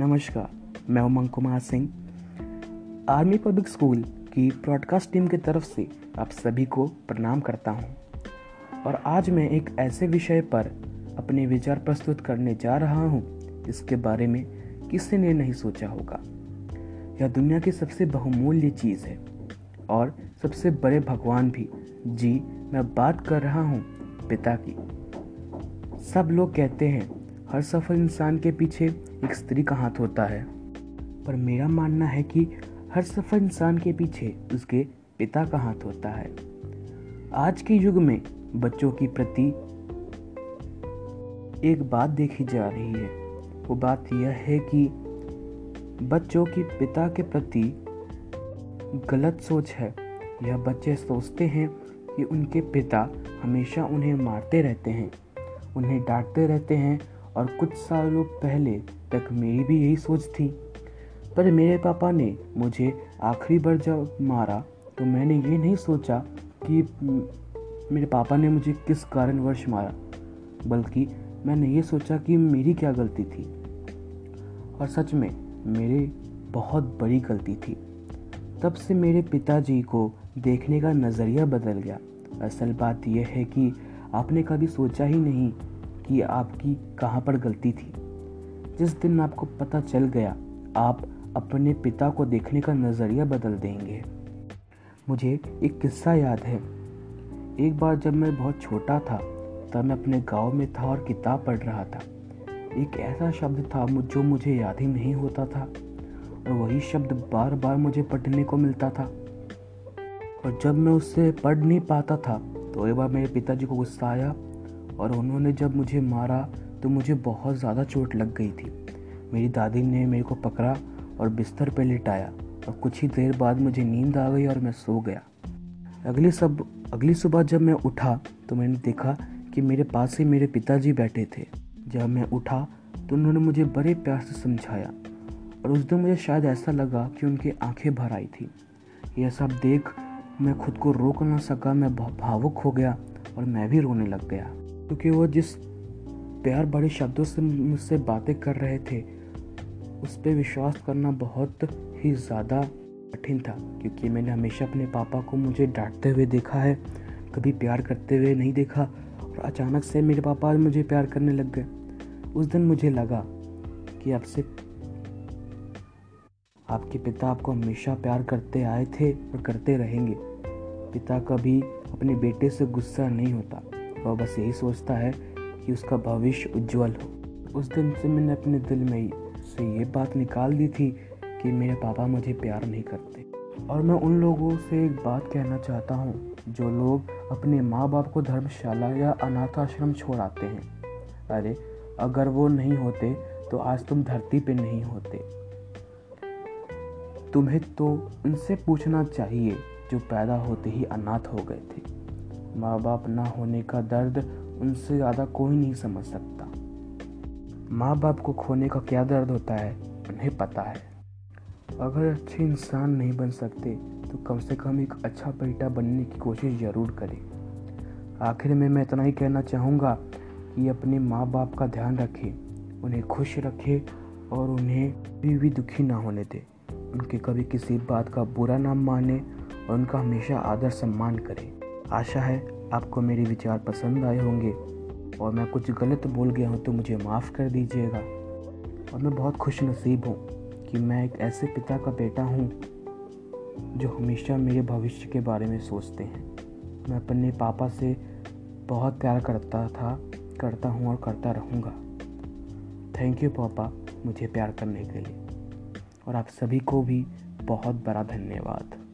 नमस्कार, मैं Umang Kumar Singh. Army public school की ब्रॉडकास्ट टीम की तरफ़ से आप सभी को प्रणाम करता हूँ। और आज मैं एक ऐसे विषय पर अपने विचार प्रस्तुत करने जा रहा हूँ जिसके बारे में किसी ने नहीं सोचा होगा। यह दुनिया की सबसे बहुमूल्य चीज़ है, और सबसे बड़े भगवान भी। जी, मैं बात कर रहा हूँ, पिता की। सब लोग कहते हैं, हर सफल इंसान के पीछे एक स्त्री का हाथ होता है। पर मेरा मानना है कि हर सफल इंसान के पीछे उसके पिता का हाथ होता है। आज के युग में बच्चों की प्रति एक बात देखी जा रही है। वो बात यह है कि बच्चों की पिता के प्रति गलत सोच है। यह बच्चे सोचते हैं कि उनके पिता हमेशा उन्हें मारते रहते हैं, उन्हें डांटते रहते हैं और कुछ सालों पहले तक मेरी भी यही सोच थी। पर मेरे पापा ने मुझे आखिरी बार जब मारा तो मैंने ये नहीं सोचा कि मेरे पापा ने मुझे किस कारणवश मारा, बल्कि मैंने ये सोचा कि मेरी क्या गलती थी। और सच में, मेरे बहुत बड़ी गलती थी। तब से मेरे पिताजी को देखने का नज़रिया बदल गया। असल बात यह है कि आपने कभी सोचा ही नहीं कि आपकी कहाँ पर गलती थी। जिस दिन आपको पता चल गया, आप अपने पिता को देखने का नज़रिया बदल देंगे। मुझे एक किस्सा याद है। एक बार जब मैं बहुत छोटा था, तब मैं अपने गाँव में था और किताब पढ़ रहा था। एक ऐसा शब्द था जो मुझे याद ही नहीं होता था, और वही शब्द बार बार मुझे पढ़ने को मिलता था। और जब मैं उससे पढ़ नहीं पाता था तो एक बार मेरे पिताजी को गुस्सा आया, और उन्होंने जब मुझे मारा तो मुझे बहुत ज़्यादा चोट लग गई थी। मेरी दादी ने मेरे को पकड़ा और बिस्तर पर लिटाया और कुछ ही देर बाद मुझे नींद आ गई और मैं सो गया। अगली सब, अगली सुबह जब मैं उठा तो मैंने देखा कि मेरे पास ही मेरे पिताजी बैठे थे। जब मैं उठा तो उन्होंने मुझे बड़े प्यार से समझाया और उस दिन मुझे शायद ऐसा लगा कि उनकी आँखें भर आई थी। यह सब देख मैं खुद को रोक ना सका, मैं भावुक हो गया और मैं भी रोने लग गया। क्योंकि वो जिस प्यार बड़े शब्दों से मुझसे बातें कर रहे थे। उस पर विश्वास करना बहुत ही ज़्यादा कठिन था, क्योंकि मैंने हमेशा अपने पापा को मुझे डांटते हुए देखा है, कभी प्यार करते हुए नहीं देखा, और अचानक से मेरे पापा मुझे प्यार करने लग गए। उस दिन मुझे लगा कि आपसे आपके पिता आपको हमेशा प्यार करते आए थे और करते रहेंगे। पिता कभी अपने बेटे से गुस्सा नहीं होता, वह बस यही सोचता है कि उसका भविष्य उज्जवल हो। उस दिन से मैंने अपने दिल में से ये बात निकाल दी थी कि मेरे पापा मुझे प्यार नहीं करते। और मैं उन लोगों से एक बात कहना चाहता हूँ, जो लोग अपने माँ बाप को धर्मशाला या अनाथ आश्रम छोड़ आते हैं। अरे, अगर वो नहीं होते तो आज तुम धरती पे नहीं होते। तुम्हें तो उनसे पूछना चाहिए, जो पैदा होते ही अनाथ हो गए थे। माँ बाप ना होने का दर्द उनसे ज़्यादा कोई नहीं समझ सकता। माँ बाप को खोने का क्या दर्द होता है उन्हें पता है। अगर अच्छे इंसान नहीं बन सकते तो कम से कम एक अच्छा बेटा बनने की कोशिश ज़रूर करें। आखिर में मैं इतना ही कहना चाहूँगा कि अपने माँ बाप का ध्यान रखें उन्हें खुश रखें और उन्हें भी, भी दुखी ना होने दें। उनके कभी किसी बात का बुरा ना माने और उनका हमेशा आदर सम्मान करें। आशा है आपको मेरे विचार पसंद आए होंगे और मैं कुछ गलत बोल गया हूँ तो मुझे माफ़ कर दीजिएगा। और मैं बहुत खुश नसीब हूँ कि मैं एक ऐसे पिता का बेटा हूँ जो हमेशा मेरे भविष्य के बारे में सोचते हैं। मैं अपने पापा से बहुत प्यार करता था, करता हूँ और करता रहूँगा। थैंक यू पापा, मुझे प्यार करने के लिए। और आप सभी को भी बहुत बड़ा धन्यवाद।